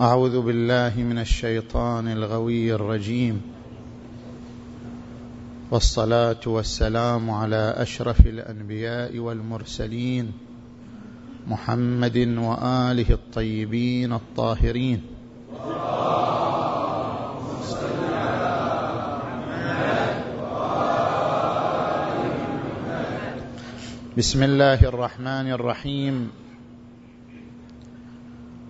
أعوذ بالله من الشيطان الغوي الرجيم. والصلاة والسلام على أشرف الأنبياء والمرسلين محمد وآله الطيبين الطاهرين. بسم الله الرحمن الرحيم.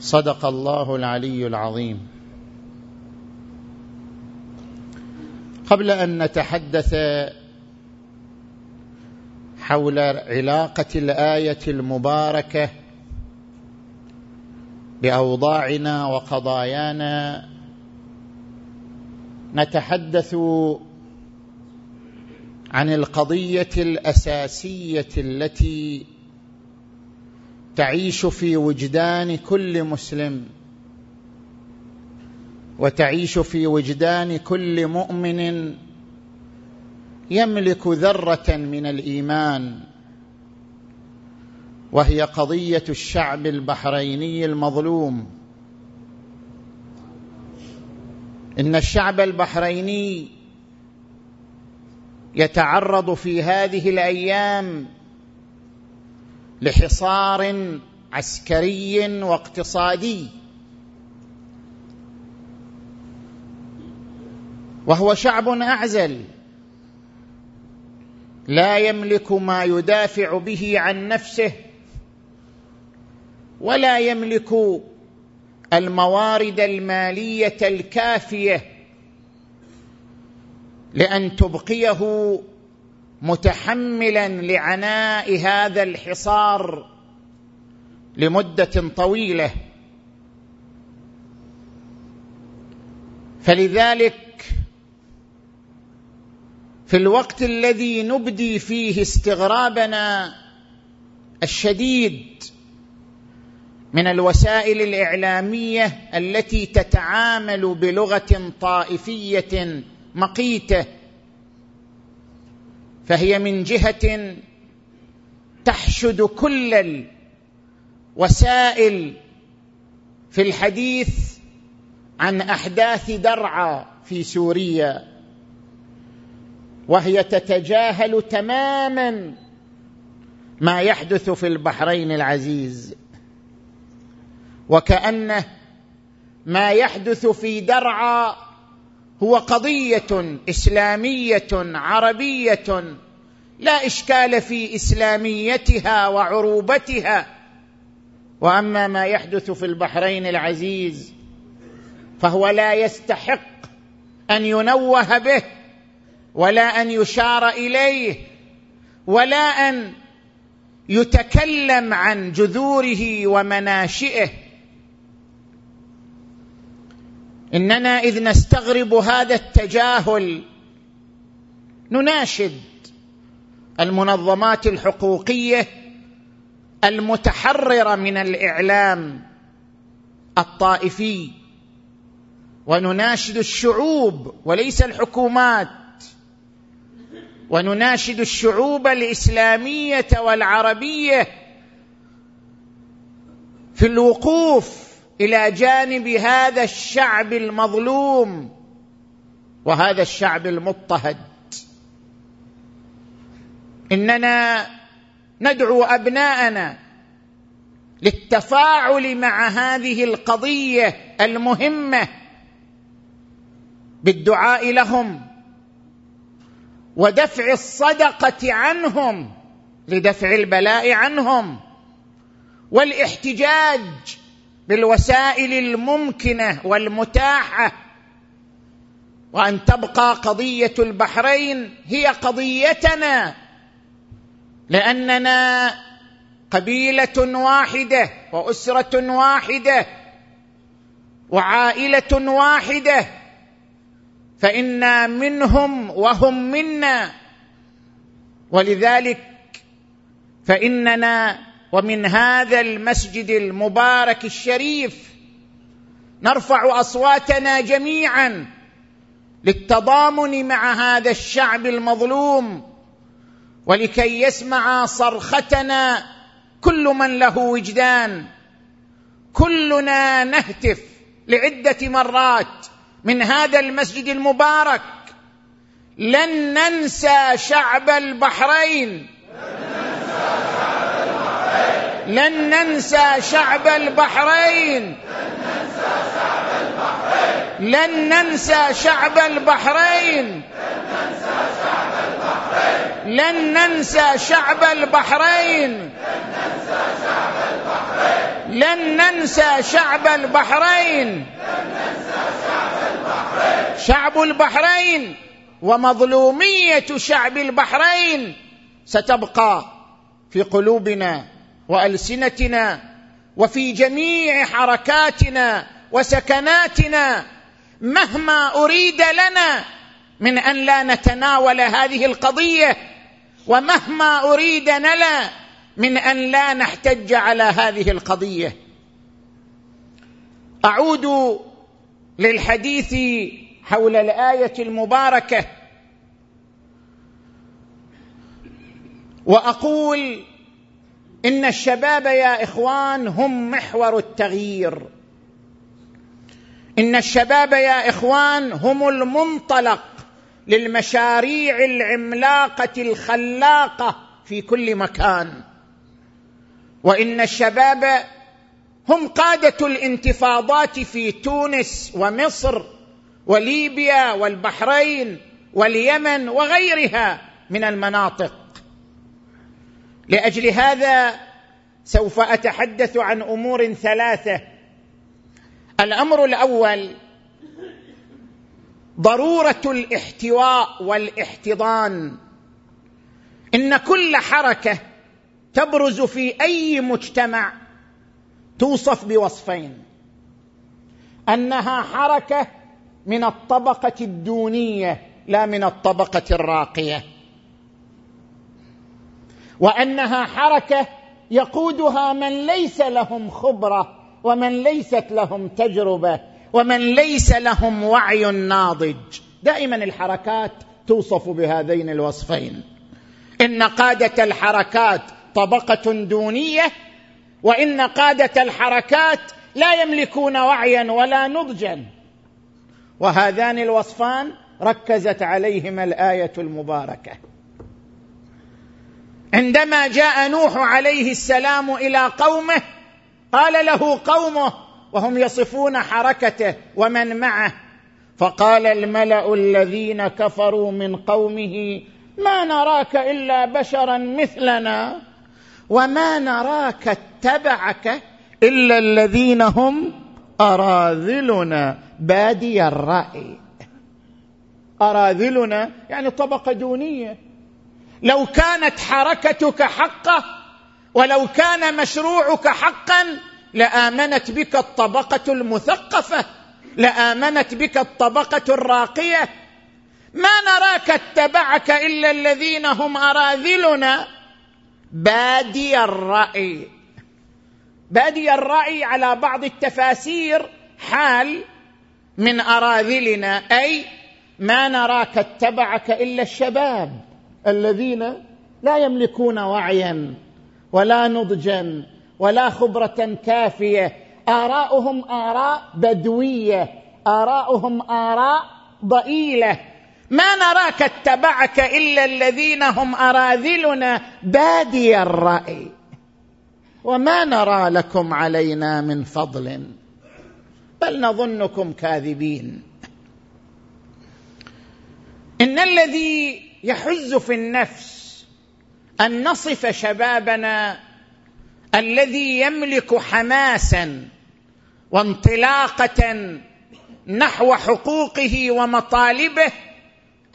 صدق الله العلي العظيم. قبل أن نتحدث حول علاقة الآية المباركة بأوضاعنا وقضايانا نتحدث عن القضية الأساسية التي تعيش في وجدان كل مسلم. وتعيش في وجدان كل مؤمن يملك ذرة من الإيمان. وهي قضية الشعب البحريني المظلوم. إن الشعب البحريني يتعرض في هذه الأيام لحصار عسكري واقتصادي. وهو شعب أعزل لا يملك ما يدافع به عن نفسه ولا يملك الموارد المالية الكافية لأن تبقيه متحملا لعناء هذا الحصار لمدة طويلة. فلذلك في الوقت الذي نبدي فيه استغرابنا الشديد من الوسائل الإعلامية التي تتعامل بلغة طائفية مقيتة فهي من جهة تحشد كل الوسائل في الحديث عن أحداث درعا في سوريا وهي تتجاهل تماما ما يحدث في البحرين العزيز. وكأنه ما يحدث في درعا هو قضية إسلامية عربية لا إشكال في إسلاميتها وعروبتها. وأما ما يحدث في البحرين العزيز فهو لا يستحق أن ينوه به ولا أن يشار إليه ولا أن يتكلم عن جذوره ومناشئه. إننا إذ نستغرب هذا التجاهل نناشد المنظمات الحقوقية المتحررة من الإعلام الطائفي ونناشد الشعوب وليس الحكومات ونناشد الشعوب الإسلامية والعربية في الوقوف إلى جانب هذا الشعب المظلوم وهذا الشعب المضطهد. إننا ندعو أبناءنا للتفاعل مع هذه القضية المهمة بالدعاء لهم ودفع الصدقة عنهم لدفع البلاء عنهم والاحتجاج بالوسائل الممكنة والمتاحة. وأن تبقى قضية البحرين هي قضيتنا. لأننا قبيلة واحدة وأسرة واحدة وعائلة واحدة. فإنا منهم وهم منا. ولذلك فإننا ومن هذا المسجد المبارك الشريف نرفع أصواتنا جميعا للتضامن مع هذا الشعب المظلوم ولكي يسمع صرختنا كل من له وجدان. كلنا نهتف لعدة مرات من هذا المسجد المبارك. لن ننسى شعب البحرين. لن ننسى شعب البحرين. لن ننسى شعب البحرين. لن ننسى شعب البحرين. لن ننسى شعب البحرين. شعب البحرين ومظلومية شعب البحرين. ستبقى في قلوبنا وألسنتنا وفي جميع حركاتنا وسكناتنا مهما أريد لنا من أن لا نتناول هذه القضية ومهما أريد لنا من أن لا نحتج على هذه القضية. أعود للحديث حول الآية المباركة وأقول إن الشباب يا إخوان هم محور التغيير. إن الشباب يا إخوان هم المنطلق للمشاريع العملاقة الخلاقة في كل مكان. وإن الشباب هم قادة الانتفاضات في تونس ومصر وليبيا والبحرين واليمن وغيرها من المناطق. لأجل هذا سوف أتحدث عن أمور ثلاثة. الأمر الأول ضرورة الاحتواء والاحتضان. إن كل حركة تبرز في أي مجتمع توصف بوصفين. أنها حركة من الطبقة الدونية لا من الطبقة الراقية. وأنها حركة يقودها من ليس لهم خبرة ومن ليست لهم تجربة ومن ليس لهم وعي ناضج. دائما الحركات توصف بهذين الوصفين. إن قادة الحركات طبقة دونية وإن قادة الحركات لا يملكون وعيا ولا نضجا. وهذان الوصفان ركزت عليهما الآية المباركة. عندما جاء نوح عليه السلام إلى قومه قال له قومه وهم يصفون حركته ومن معه. فقال الملأ الذين كفروا من قومه ما نراك إلا بشرا مثلنا وما نراك اتبعك إلا الذين هم أراذلنا. بادي الرأي. أراذلنا يعني طبقة دونية. لو كانت حركتك حقه ولو كان مشروعك حقا لآمنت بك الطبقة المثقفة لآمنت بك الطبقة الراقية. ما نراك اتبعك إلا الذين هم أراذلنا. بادي الرأي. بادي الرأي على بعض التفاسير حال من أراذلنا أي ما نراك اتبعك إلا الشباب. الذين لا يملكون وعيا ولا نضجا ولا خبرة كافية. آراؤهم آراء بدوية آراؤهم آراء ضئيلة. ما نراك اتبعك إلا الذين هم أراذلنا بادي الرأي. وما نرى لكم علينا من فضل بل نظنكم كاذبين. إن الذي يحز في النفس أن نصف شبابنا الذي يملك حماسا وانطلاقة نحو حقوقه ومطالبه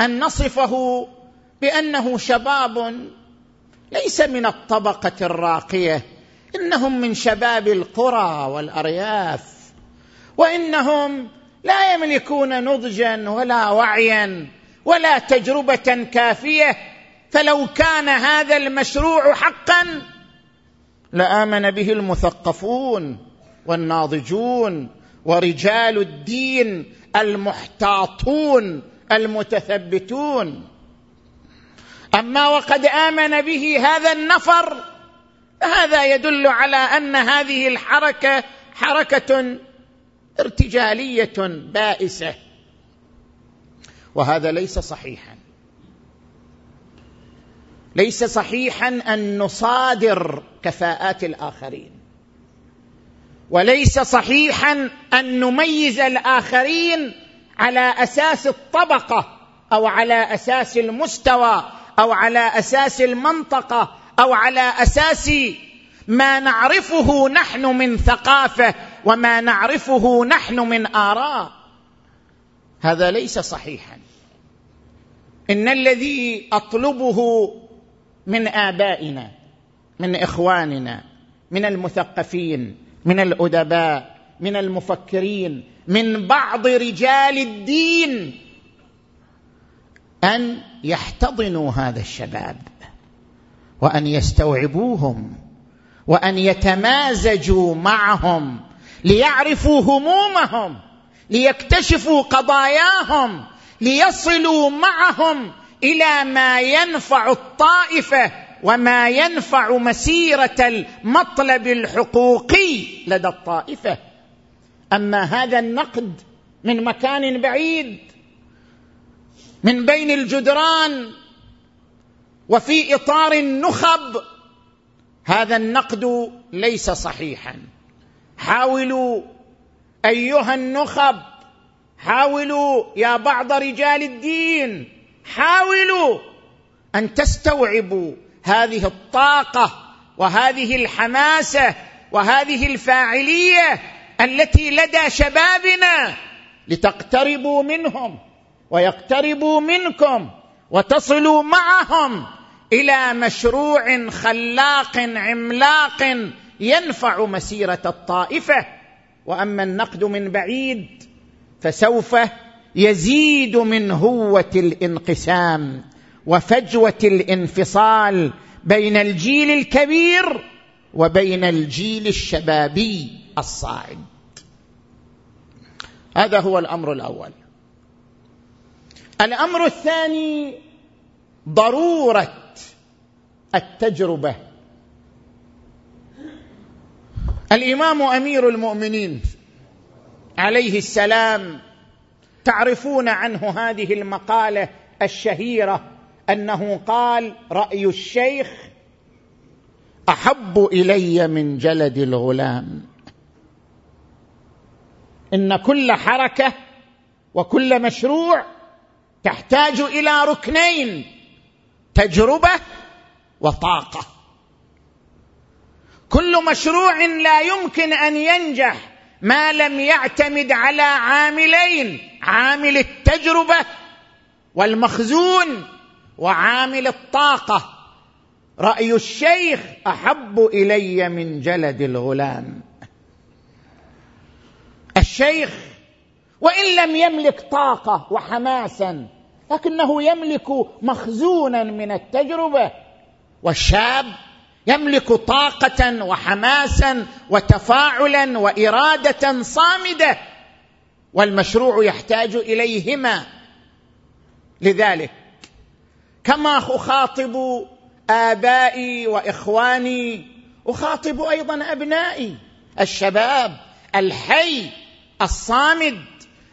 أن نصفه بأنه شباب ليس من الطبقة الراقية إنهم من شباب القرى والأرياف وإنهم لا يملكون نضجا ولا وعيا ولا تجربة كافية فلو كان هذا المشروع حقا لآمن به المثقفون والناضجون ورجال الدين المحتاطون المتثبتون. أما وقد آمن به هذا النفر هذا يدل على أن هذه الحركة حركة ارتجالية بائسة. وهذا ليس صحيحا. ليس صحيحا أن نصادر كفاءات الآخرين. وليس صحيحا أن نميز الآخرين على أساس الطبقة أو على أساس المستوى أو على أساس المنطقة أو على أساس ما نعرفه نحن من ثقافة وما نعرفه نحن من آراء. هذا ليس صحيحا. إن الذي أطلبه من آبائنا من إخواننا من المثقفين من الأدباء من المفكرين من بعض رجال الدين أن يحتضنوا هذا الشباب وأن يستوعبوهم وأن يتمازجوا معهم ليعرفوا همومهم ليكتشفوا قضاياهم. ليصلوا معهم إلى ما ينفع الطائفة وما ينفع مسيرة المطلب الحقوقي لدى الطائفة. أما هذا النقد من مكان بعيد من بين الجدران وفي إطار النخب هذا النقد ليس صحيحا. حاولوا أيها النخب حاولوا يا بعض رجال الدين حاولوا أن تستوعبوا هذه الطاقة وهذه الحماسة وهذه الفاعلية التي لدى شبابنا لتقتربوا منهم ويقتربوا منكم وتصلوا معهم إلى مشروع خلاق عملاق ينفع مسيرة الطائفة. وأما النقد من بعيد فسوف يزيد من هوة الانقسام وفجوة الانفصال بين الجيل الكبير وبين الجيل الشبابي الصاعد. هذا هو الأمر الأول. الأمر الثاني ضرورة التجربة. الإمام أمير المؤمنين عليه السلام تعرفون عنه هذه المقالة الشهيرة أنه قال رأي الشيخ أحب إلي من جلد الغلام. إن كل حركة وكل مشروع تحتاج إلى ركنين تجربة وطاقة. كل مشروع لا يمكن أن ينجح ما لم يعتمد على عاملين عامل التجربة والمخزون وعامل الطاقة. رأي الشيخ أحب إلي من جلد الغلام. الشيخ وإن لم يملك طاقة وحماسا لكنه يملك مخزونا من التجربة. والشاب يملك طاقة وحماسا وتفاعلا وإرادة صامدة والمشروع يحتاج إليهما. لذلك كما أخاطب آبائي وإخواني أخاطب أيضا أبنائي الشباب الحي الصامد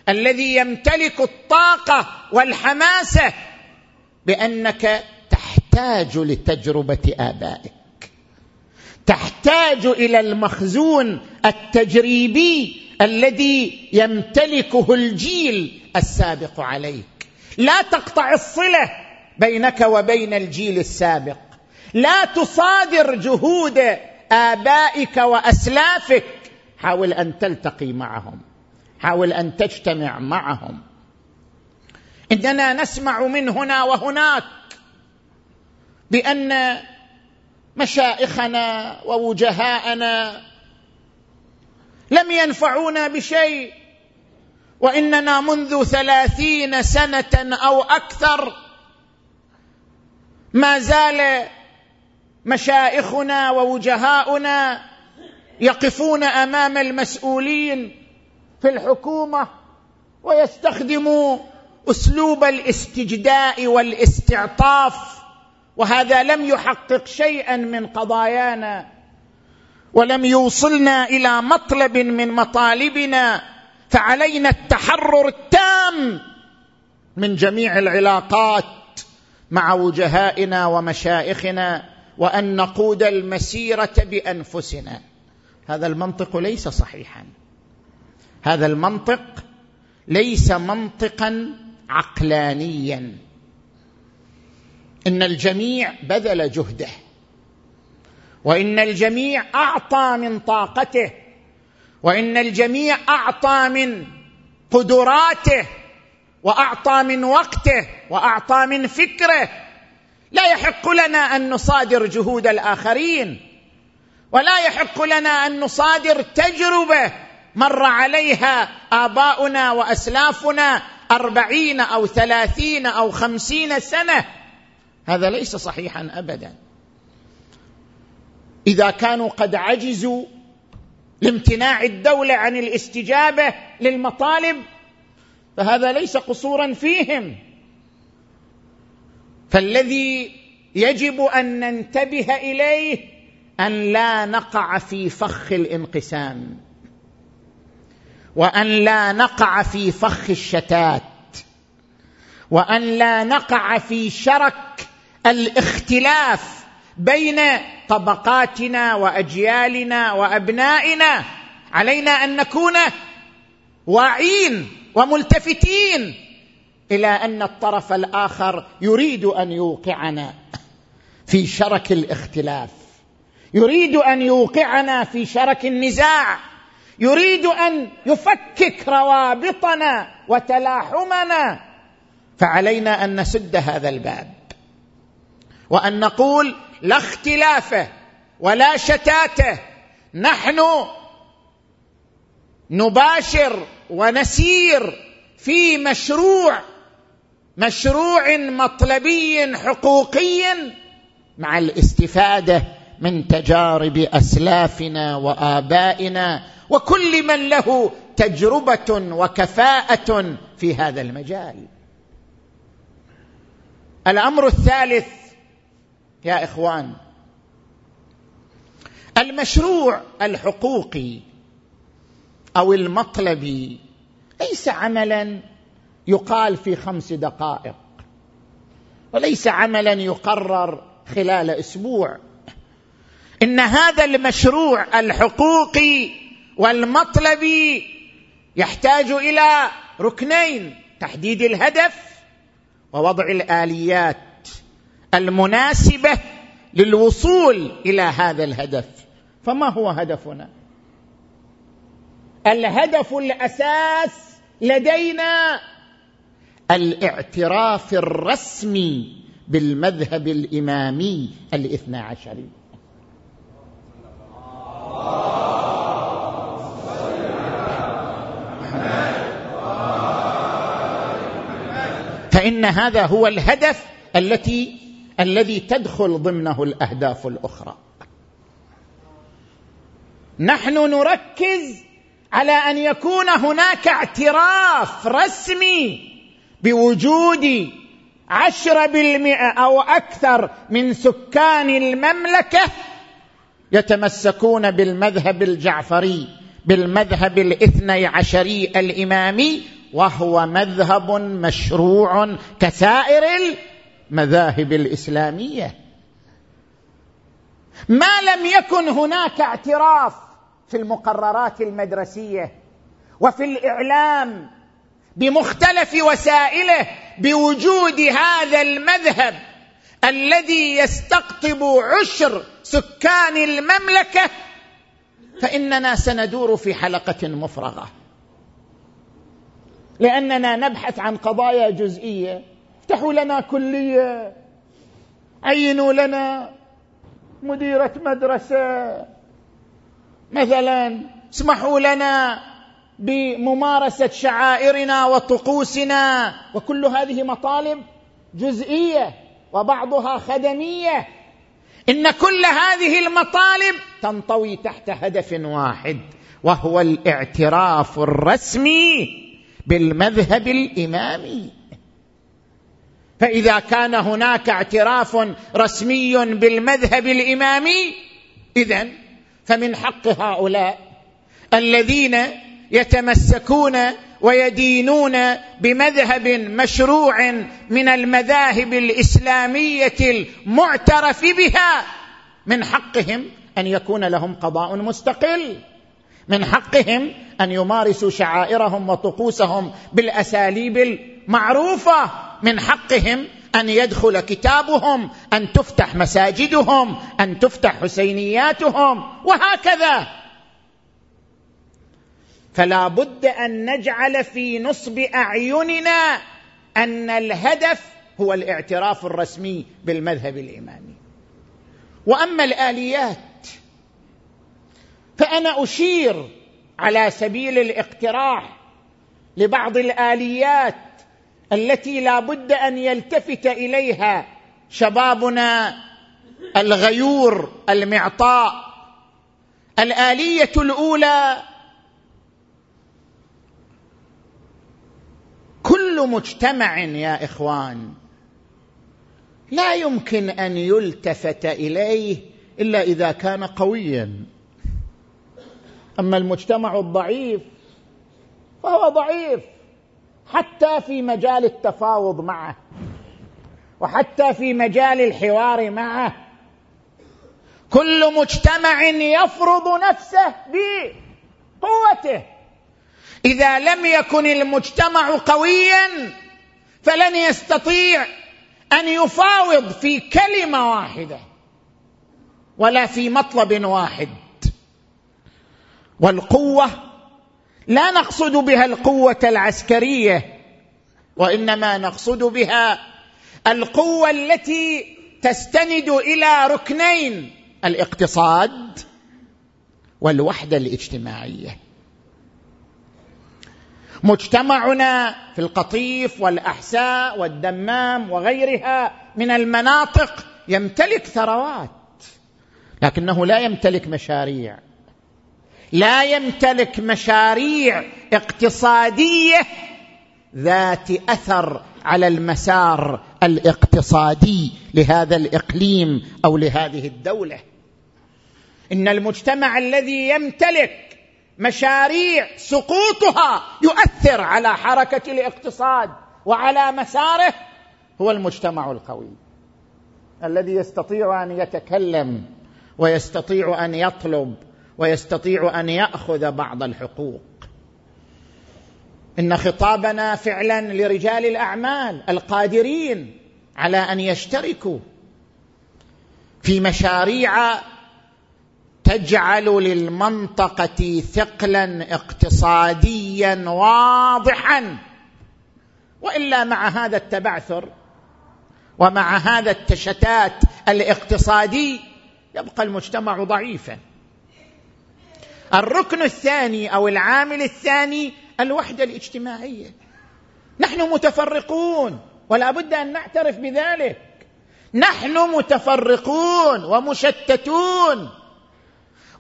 الذي يمتلك الطاقة والحماسة بأنك تحتاج لتجربة آبائك. تحتاج إلى المخزون التجريبي الذي يمتلكه الجيل السابق عليك. لا تقطع الصلة بينك وبين الجيل السابق. لا تصادر جهود آبائك وأسلافك حاول أن تلتقي معهم. حاول أن تجتمع معهم. إننا نسمع من هنا وهناك بأن مشائخنا ووجهاءنا. لم ينفعونا بشيء وإننا منذ ثلاثين سنة أو أكثر ما زال مشايخنا ووجهاؤنا يقفون أمام المسؤولين في الحكومة ويستخدموا أسلوب الاستجداء والاستعطاف وهذا لم يحقق شيئا من قضايانا ولم يوصلنا إلى مطلب من مطالبنا فعلينا التحرر التام من جميع العلاقات مع وجهائنا ومشايخنا وأن نقود المسيرة بأنفسنا. هذا المنطق ليس صحيحا. هذا المنطق ليس منطقا عقلانيا. إن الجميع بذل جهده وإن الجميع أعطى من طاقته وإن الجميع أعطى من قدراته وأعطى من وقته وأعطى من فكره. لا يحق لنا أن نصادر جهود الآخرين ولا يحق لنا أن نصادر تجربة مر عليها آباؤنا وأسلافنا أربعين أو ثلاثين أو خمسين سنة. هذا ليس صحيحا ابدا. إذا كانوا قد عجزوا لامتناع الدولة عن الاستجابة للمطالب فهذا ليس قصورا فيهم. فالذي يجب أن ننتبه إليه أن لا نقع في فخ الانقسام وأن لا نقع في فخ الشتات وأن لا نقع في شرك الاختلاف بين طبقاتنا وأجيالنا وأبنائنا. علينا أن نكون واعين وملتفتين إلى أن الطرف الآخر يريد أن يوقعنا في شرك الاختلاف يريد أن يوقعنا في شرك النزاع يريد أن يفكك روابطنا وتلاحمنا. فعلينا أن نسد هذا الباب. وأن نقول لا اختلاف ولا شتات نحن نباشر ونسير في مشروع مشروع مطلبي حقوقي مع الاستفادة من تجارب أسلافنا وآبائنا وكل من له تجربة وكفاءة في هذا المجال. الأمر الثالث يا إخوان. المشروع الحقوقي أو المطلبي ليس عملا يقال في خمس دقائق وليس عملا يقرر خلال أسبوع. إن هذا المشروع الحقوقي والمطلبي يحتاج إلى ركنين تحديد الهدف ووضع الآليات المناسبة للوصول إلى هذا الهدف. فما هو هدفنا؟ الهدف الأساس لدينا الاعتراف الرسمي بالمذهب الإمامي الاثنى عشري فإن هذا هو الهدف التي الذي تدخل ضمنه الأهداف الأخرى. نحن نركز على أن يكون هناك اعتراف رسمي بوجود عشرة بالمئة أو أكثر من سكان المملكة يتمسكون بالمذهب الجعفري بالمذهب الاثني عشري الإمامي وهو مذهب مشروع كسائر المذاهب الإسلامية. ما لم يكن هناك اعتراف في المقررات المدرسية وفي الإعلام بمختلف وسائله بوجود هذا المذهب الذي يستقطب عشر سكان المملكة فإننا سندور في حلقة مفرغة. لأننا نبحث عن قضايا جزئية افتحوا لنا كلية عينوا لنا مديرة مدرسة. مثلا اسمحوا لنا بممارسة شعائرنا وطقوسنا وكل هذه مطالب جزئية وبعضها خدمية. إن كل هذه المطالب تنطوي تحت هدف واحد وهو الاعتراف الرسمي بالمذهب الإمامي. فإذا كان هناك اعتراف رسمي بالمذهب الإمامي اذا فمن حق هؤلاء الذين يتمسكون ويدينون بمذهب مشروع من المذاهب الإسلامية المعترف بها من حقهم أن يكون لهم قضاء مستقل من حقهم أن يمارسوا شعائرهم وطقوسهم بالأساليب المعروفة. من حقهم أن يدخل كتابهم أن تفتح مساجدهم أن تفتح حسينياتهم وهكذا. فلا بد أن نجعل في نصب أعيننا أن الهدف هو الاعتراف الرسمي بالمذهب الامامي وأما الآليات فأنا أشير على سبيل الاقتراح لبعض الآليات التي لا بد أن يلتفت إليها شبابنا الغيور المعطاء. الآلية الأولى كل مجتمع يا إخوان. لا يمكن أن يلتفت إليه إلا إذا كان قويا. أما المجتمع الضعيف فهو ضعيف. حتى في مجال التفاوض معه وحتى في مجال الحوار معه. كل مجتمع يفرض نفسه بقوته. إذا لم يكن المجتمع قويا فلن يستطيع أن يفاوض في كلمة واحدة ولا في مطلب واحد. والقوة لا نقصد بها القوة العسكرية وإنما نقصد بها القوة التي تستند إلى ركنين الاقتصاد والوحدة الاجتماعية. مجتمعنا في القطيف والأحساء والدمام وغيرها من المناطق يمتلك ثروات لكنه لا يمتلك مشاريع. لا يمتلك مشاريع اقتصادية ذات أثر على المسار الاقتصادي لهذا الإقليم أو لهذه الدولة. إن المجتمع الذي يمتلك مشاريع سقوطها يؤثر على حركة الاقتصاد وعلى مساره هو المجتمع القوي الذي يستطيع أن يتكلم ويستطيع أن يطلب ويستطيع أن يأخذ بعض الحقوق. إن خطابنا فعلا لرجال الأعمال القادرين على أن يشتركوا في مشاريع تجعل للمنطقة ثقلا اقتصاديا واضحا. وإلا مع هذا التبعثر ومع هذا التشتات الاقتصادي يبقى المجتمع ضعيفا. الركن الثاني أو العامل الثاني الوحدة الاجتماعية. نحن متفرقون ولا بد أن نعترف بذلك. نحن متفرقون ومشتتون.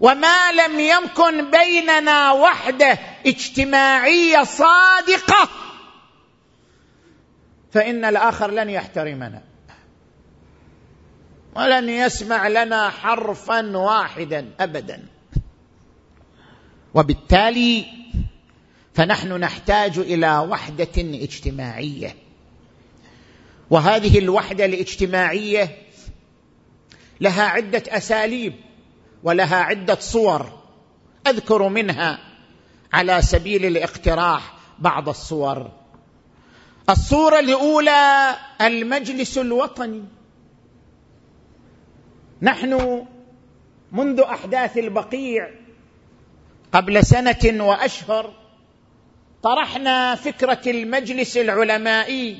وما لم يكن بيننا وحدة اجتماعية صادقة. فإن الآخر لن يحترمنا. ولن يسمع لنا حرفا واحدا ابدا. وبالتالي فنحن نحتاج إلى وحدة اجتماعية. وهذه الوحدة الاجتماعية لها عدة أساليب ولها عدة صور أذكر منها على سبيل الاقتراح بعض الصور. الصورة الأولى المجلس الوطني. نحن منذ أحداث البقيع قبل سنة وأشهر طرحنا فكرة المجلس العلمائي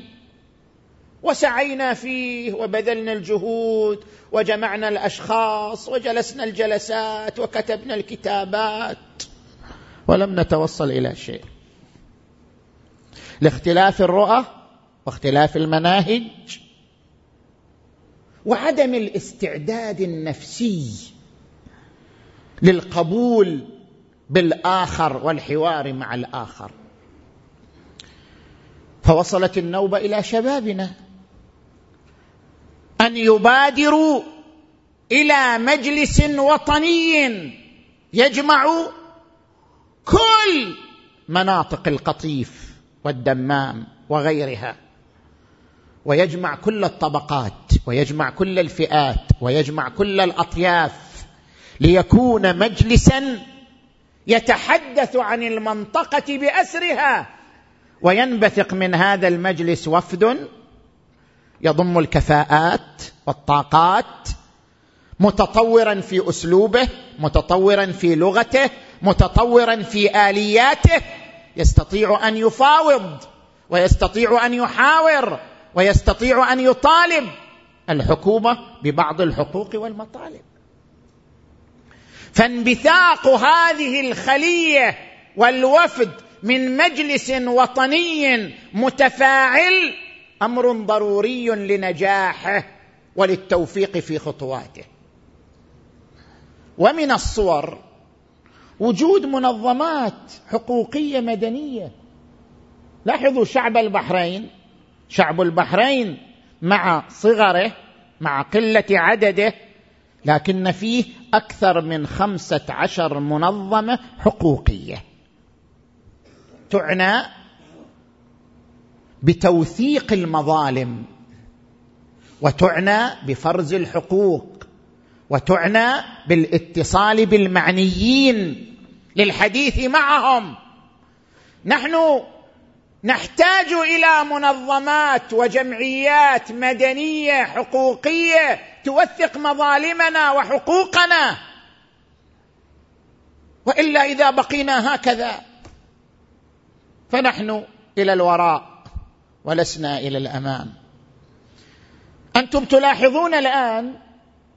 وسعينا فيه وبذلنا الجهود وجمعنا الأشخاص وجلسنا الجلسات وكتبنا الكتابات ولم نتوصل إلى شيء. لاختلاف الرؤى واختلاف المناهج وعدم الاستعداد النفسي للقبول بالآخر والحوار مع الآخر. فوصلت النوبة إلى شبابنا. أن يبادروا إلى مجلس وطني يجمع كل مناطق القطيف والدمام وغيرها ويجمع كل الطبقات ويجمع كل الفئات ويجمع كل الأطياف ليكون مجلسا يتحدث عن المنطقة بأسرها. وينبثق من هذا المجلس وفد يضم الكفاءات والطاقات متطورا في أسلوبه متطورا في لغته متطورا في آلياته. يستطيع أن يفاوض ويستطيع أن يحاور ويستطيع أن يطالب الحكومة ببعض الحقوق والمطالب. فانبثاق هذه الخلية والوفد من مجلس وطني متفاعل أمر ضروري لنجاحه وللتوفيق في خطواته. ومن الصور وجود منظمات حقوقية مدنية. لاحظوا شعب البحرين شعب البحرين مع صغره مع قلة عدده لكن فيه أكثر من خمسة عشر منظمة حقوقية. تعنى بتوثيق المظالم وتعنى بفرز الحقوق وتعنى بالاتصال بالمعنيين للحديث معهم. نحن نحتاج إلى منظمات وجمعيات مدنية حقوقية توثق مظالمنا وحقوقنا. وإلا إذا بقينا هكذا فنحن إلى الوراء ولسنا إلى الأمام. أنتم تلاحظون الآن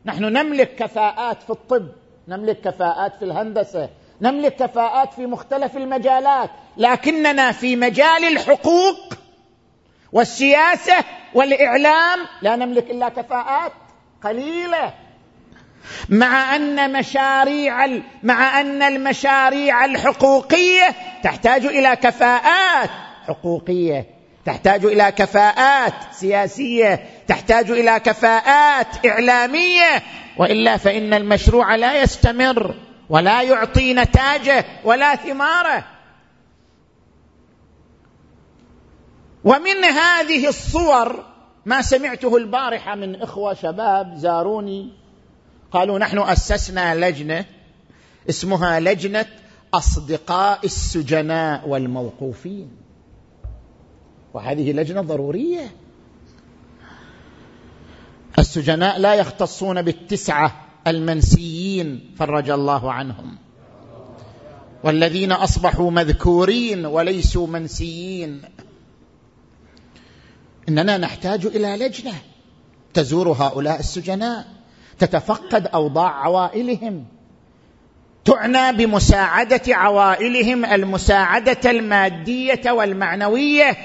نحن نملك كفاءات في الطب نملك كفاءات في الهندسة نملك كفاءات في مختلف المجالات لكننا في مجال الحقوق والسياسة والإعلام لا نملك إلا كفاءات. قليلة. مع أن مشاريع مع أن المشاريع الحقوقية تحتاج إلى كفاءات حقوقية تحتاج إلى كفاءات سياسية تحتاج إلى كفاءات إعلامية. وإلا فإن المشروع لا يستمر ولا يعطي نتاجه ولا ثمارة. ومن هذه الصور ما سمعته البارحة من إخوة شباب زاروني. قالوا نحن أسسنا لجنة اسمها لجنة أصدقاء السجناء والموقوفين. وهذه لجنة ضرورية. السجناء لا يختصون بالتسعة المنسيين فرج الله عنهم. والذين أصبحوا مذكورين وليسوا منسيين. إننا نحتاج إلى لجنة تزور هؤلاء السجناء تتفقد أوضاع عوائلهم تعنى بمساعدة عوائلهم المساعدة المادية والمعنوية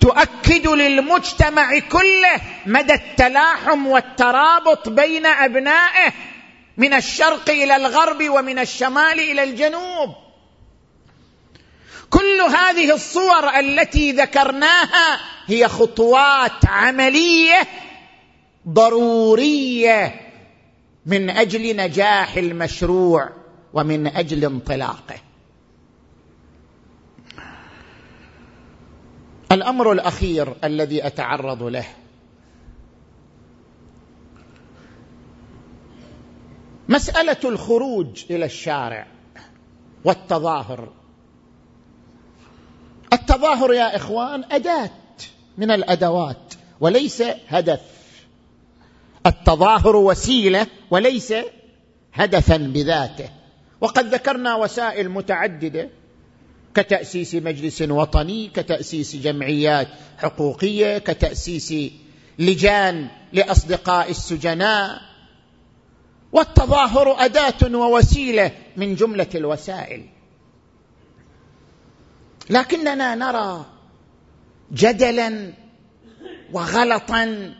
تؤكد للمجتمع كله مدى التلاحم والترابط بين أبنائه من الشرق إلى الغرب ومن الشمال إلى الجنوب. كل هذه الصور التي ذكرناها هي خطوات عملية ضرورية من أجل نجاح المشروع ومن أجل انطلاقه. الأمر الأخير الذي أتعرض له مسألة الخروج إلى الشارع والتظاهر. التظاهر يا إخوان أداة من الأدوات وليس هدف. التظاهر وسيلة وليس هدفا بذاته. وقد ذكرنا وسائل متعددة كتأسيس مجلس وطني كتأسيس جمعيات حقوقية كتأسيس لجان لأصدقاء السجناء. والتظاهر أداة ووسيلة من جملة الوسائل. لكننا نرى جدلا وغلطا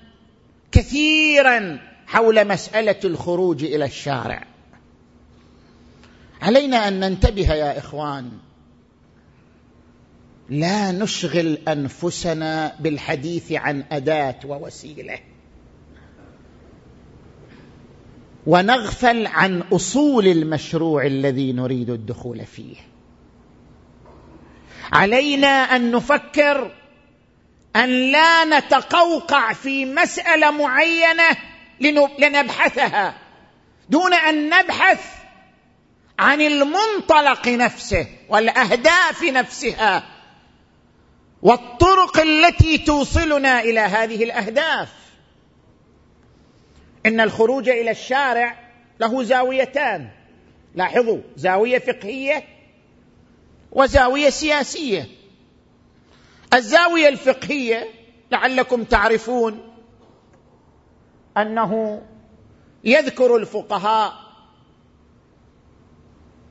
كثيرا حول مسألة الخروج إلى الشارع. علينا أن ننتبه يا إخوان. لا نشغل أنفسنا بالحديث عن أداة ووسيلة. ونغفل عن أصول المشروع الذي نريد الدخول فيه. علينا أن نفكر أن لا نتقوقع في مسألة معينة لنبحثها دون أن نبحث عن المنطلق نفسه والأهداف نفسها والطرق التي توصلنا إلى هذه الأهداف. إن الخروج إلى الشارع له زاويتان. لاحظوا زاوية فقهية وزاوية سياسية. الزاوية الفقهية لعلكم تعرفون أنه يذكر الفقهاء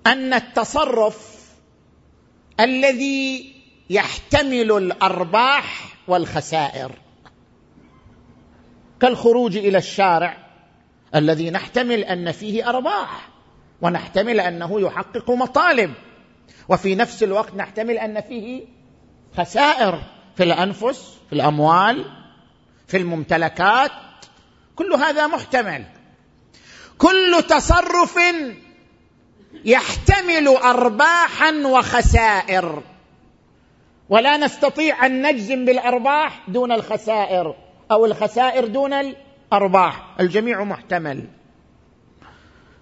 أن التصرف الذي يحتمل الأرباح والخسائر. كالخروج إلى الشارع الذي نحتمل أن فيه أرباح ونحتمل أنه يحقق مطالب. وفي نفس الوقت نحتمل أن فيه خسائر في الأنفس في الأموال في الممتلكات. كل هذا محتمل. كل تصرف يحتمل ارباحا وخسائر. ولا نستطيع أن نجزم بالأرباح دون الخسائر أو الخسائر دون الأرباح. الجميع محتمل.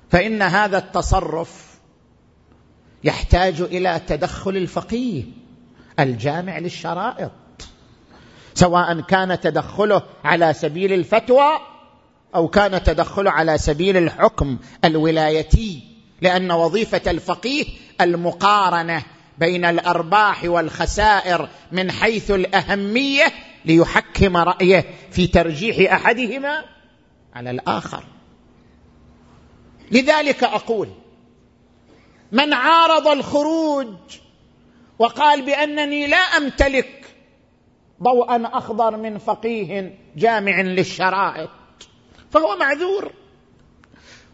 فإن هذا التصرف يحتاج إلى تدخل الفقيه الجامع للشرائط سواء كان تدخله على سبيل الفتوى أو كان تدخله على سبيل الحكم الولايتي لأن وظيفة الفقيه المقارنة بين الأرباح والخسائر من حيث الأهمية ليحكم رأيه في ترجيح أحدهما على الآخر. لذلك أقول من عارض الخروج وقال بأنني لا أمتلك ضوءا أخضر من فقيه جامع للشرائط فهو معذور.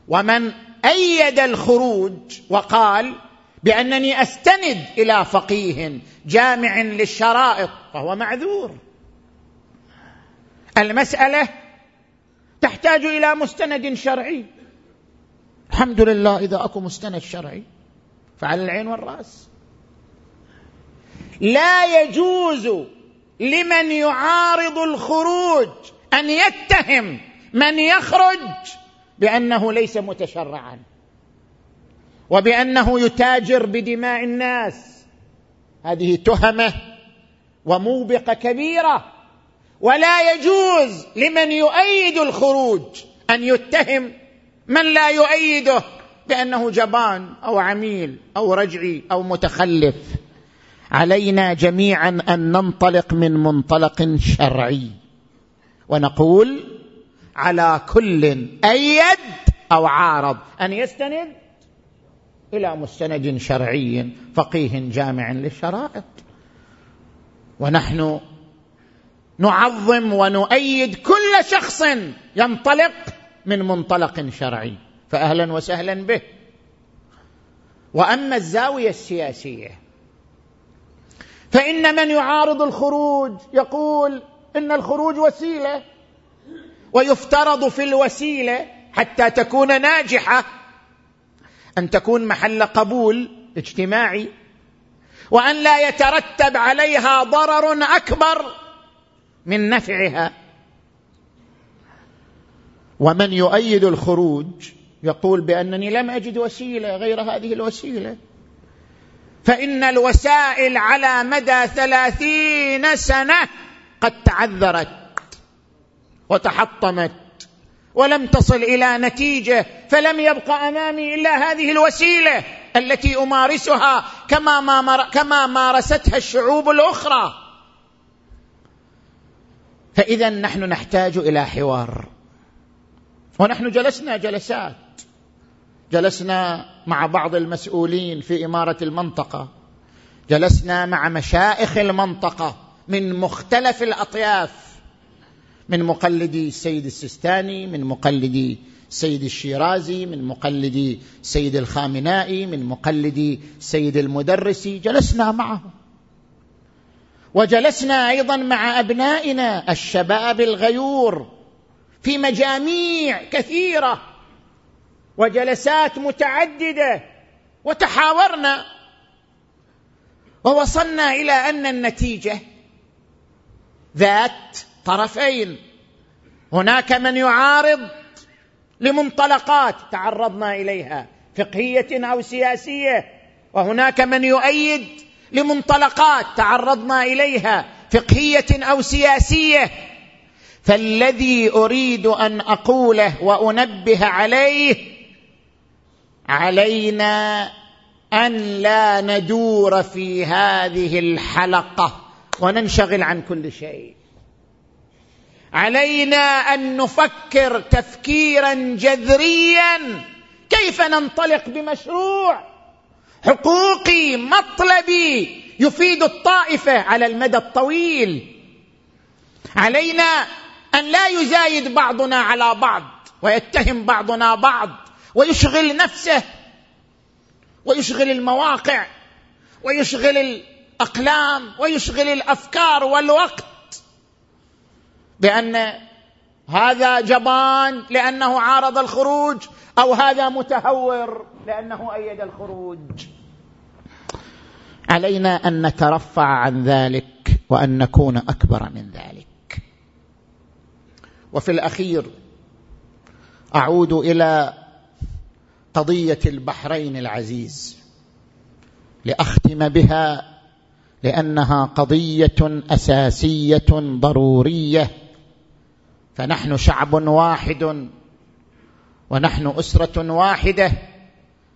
ومن أيد الخروج وقال بأنني أستند إلى فقيه جامع للشرائط فهو معذور. المسألة تحتاج إلى مستند شرعي. الحمد لله إذا أكو مستند شرعي. فعلى العين والرأس. لا يجوز لمن يعارض الخروج أن يتهم من يخرج بأنه ليس متشرعا وبأنه يتاجر بدماء الناس. هذه تهمة وموبقة كبيرة. ولا يجوز لمن يؤيد الخروج أن يتهم من لا يؤيده. بأنه جبان أو عميل أو رجعي أو متخلف. علينا جميعا أن ننطلق من منطلق شرعي. ونقول على كل أيد أو عارض. أن يستند إلى مستند شرعي فقيه جامع للشرائط. ونحن نعظم ونؤيد كل شخص ينطلق من منطلق شرعي. فاهلا وسهلا به. وأما الزاوية السياسية فإن من يعارض الخروج يقول إن الخروج وسيلة ويفترض في الوسيلة حتى تكون ناجحة أن تكون محل قبول اجتماعي وأن لا يترتب عليها ضرر أكبر من نفعها. ومن يؤيد الخروج يقول بأنني لم أجد وسيلة غير هذه الوسيلة. فإن الوسائل على مدى ثلاثين سنة قد تعذرت وتحطمت ولم تصل إلى نتيجة فلم يبق أمامي إلا هذه الوسيلة التي أمارسها كما ما كما مارستها الشعوب الأخرى. فإذا نحن نحتاج إلى حوار ونحن جلسنا جلسات. جلسنا مع بعض المسؤولين في إمارة المنطقة. جلسنا مع مشائخ المنطقة من مختلف الأطياف من مقلدي السيد السيستاني من مقلدي السيد الشيرازي من مقلدي السيد الخامنائي من مقلدي السيد المدرسي. جلسنا معه وجلسنا أيضا مع أبنائنا الشباب الغيور في مجاميع كثيرة. وجلسات متعددة وتحاورنا ووصلنا إلى أن النتيجة ذات طرفين. هناك من يعارض لمنطلقات تعرضنا إليها فقهية أو سياسية وهناك من يؤيد لمنطلقات تعرضنا إليها فقهية أو سياسية. فالذي أريد أن أقوله وأنبه عليه علينا أن لا ندور في هذه الحلقة وننشغل عن كل شيء. علينا أن نفكر تفكيرا جذريا كيف ننطلق بمشروع. حقوقي مطلبي يفيد الطائفة على المدى الطويل. علينا أن لا يزايد بعضنا على بعض ويتهم بعضنا بعض. ويشغل نفسه ويشغل المواقع ويشغل الأقلام ويشغل الأفكار والوقت. بأن هذا جبان لأنه عارض الخروج أو هذا متهور لأنه أيد الخروج. علينا أن نترفع عن ذلك وأن نكون أكبر من ذلك. وفي الأخير أعود إلى قضية البحرين العزيز لأختم بها لأنها قضية أساسية ضرورية. فنحن شعب واحد ونحن أسرة واحدة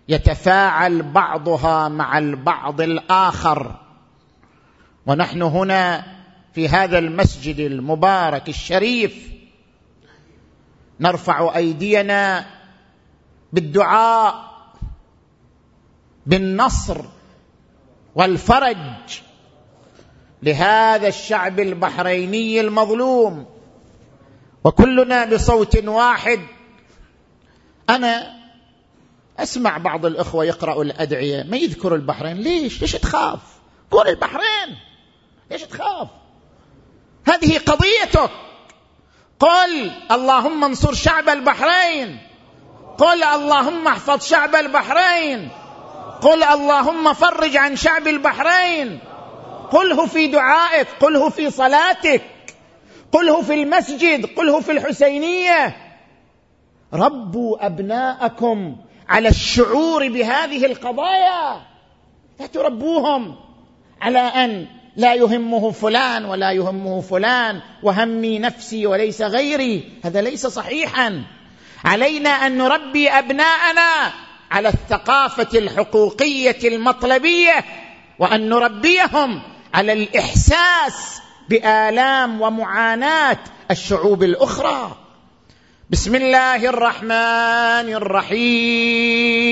يتفاعل بعضها مع البعض الآخر. ونحن هنا في هذا المسجد المبارك الشريف نرفع أيدينا بالدعاء بالنصر والفرج لهذا الشعب البحريني المظلوم وكلنا بصوت واحد أنا أسمع بعض الإخوة يقرأوا الأدعية ما يذكر البحرين ليش؟ ليش تخاف؟ قول البحرين ليش تخاف؟ هذه قضيتك قل اللهم انصر شعب البحرين قل اللهم احفظ شعب البحرين. قل اللهم فرج عن شعب البحرين. قله في دعائك قله في صلاتك. قله في المسجد قله في الحسينية. ربوا أبناءكم على الشعور بهذه القضايا. لا تربوهم على أن لا يهمه فلان ولا يهمه فلان وهمي نفسي وليس غيري. هذا ليس صحيحا. علينا أن نربي أبناءنا على الثقافة الحقوقية المطلبية وأن نربيهم على الإحساس بآلام ومعاناة الشعوب الأخرى. بسم الله الرحمن الرحيم.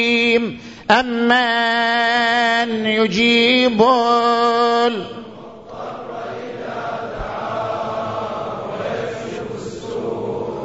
أمن يجيب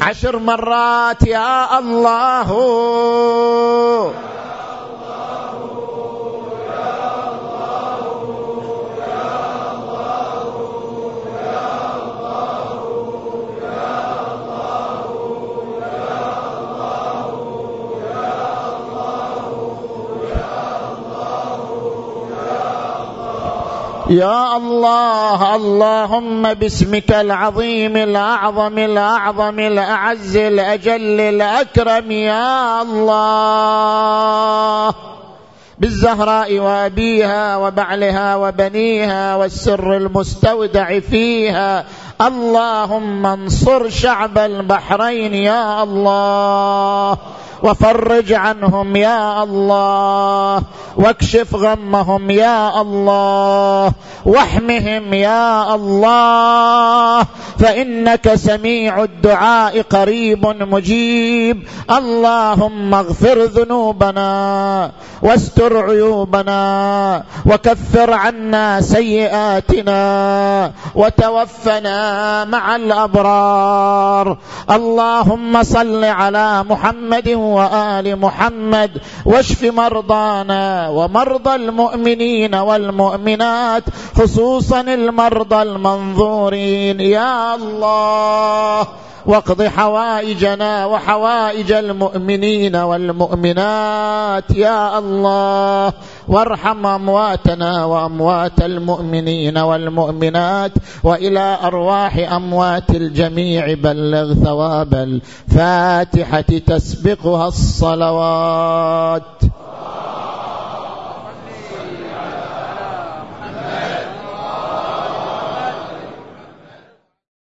عشر مرات يا الله. يا الله اللهم باسمك العظيم الأعظم الأعظم الأعز الأجل الأكرم يا الله. بالزهراء وأبيها وبعلها وبنيها والسر المستودع فيها. اللهم انصر شعب البحرين يا الله. وفرج عنهم يا الله واكشف غمهم يا الله واحمهم يا الله فإنك سميع الدعاء قريب مجيب. اللهم اغفر ذنوبنا واستر عيوبنا وكفر عنا سيئاتنا وتوفنا مع الأبرار. اللهم صل على محمد وآل محمد واشف مرضانا ومرضى المؤمنين والمؤمنات خصوصا المرضى المنظورين. يا الله واقض حوائجنا وحوائج المؤمنين والمؤمنات. يا الله وارحم أمواتنا وأموات المؤمنين والمؤمنات وإلى أرواح أموات الجميع بلغ ثواب الفاتحة تسبقها الصلوات.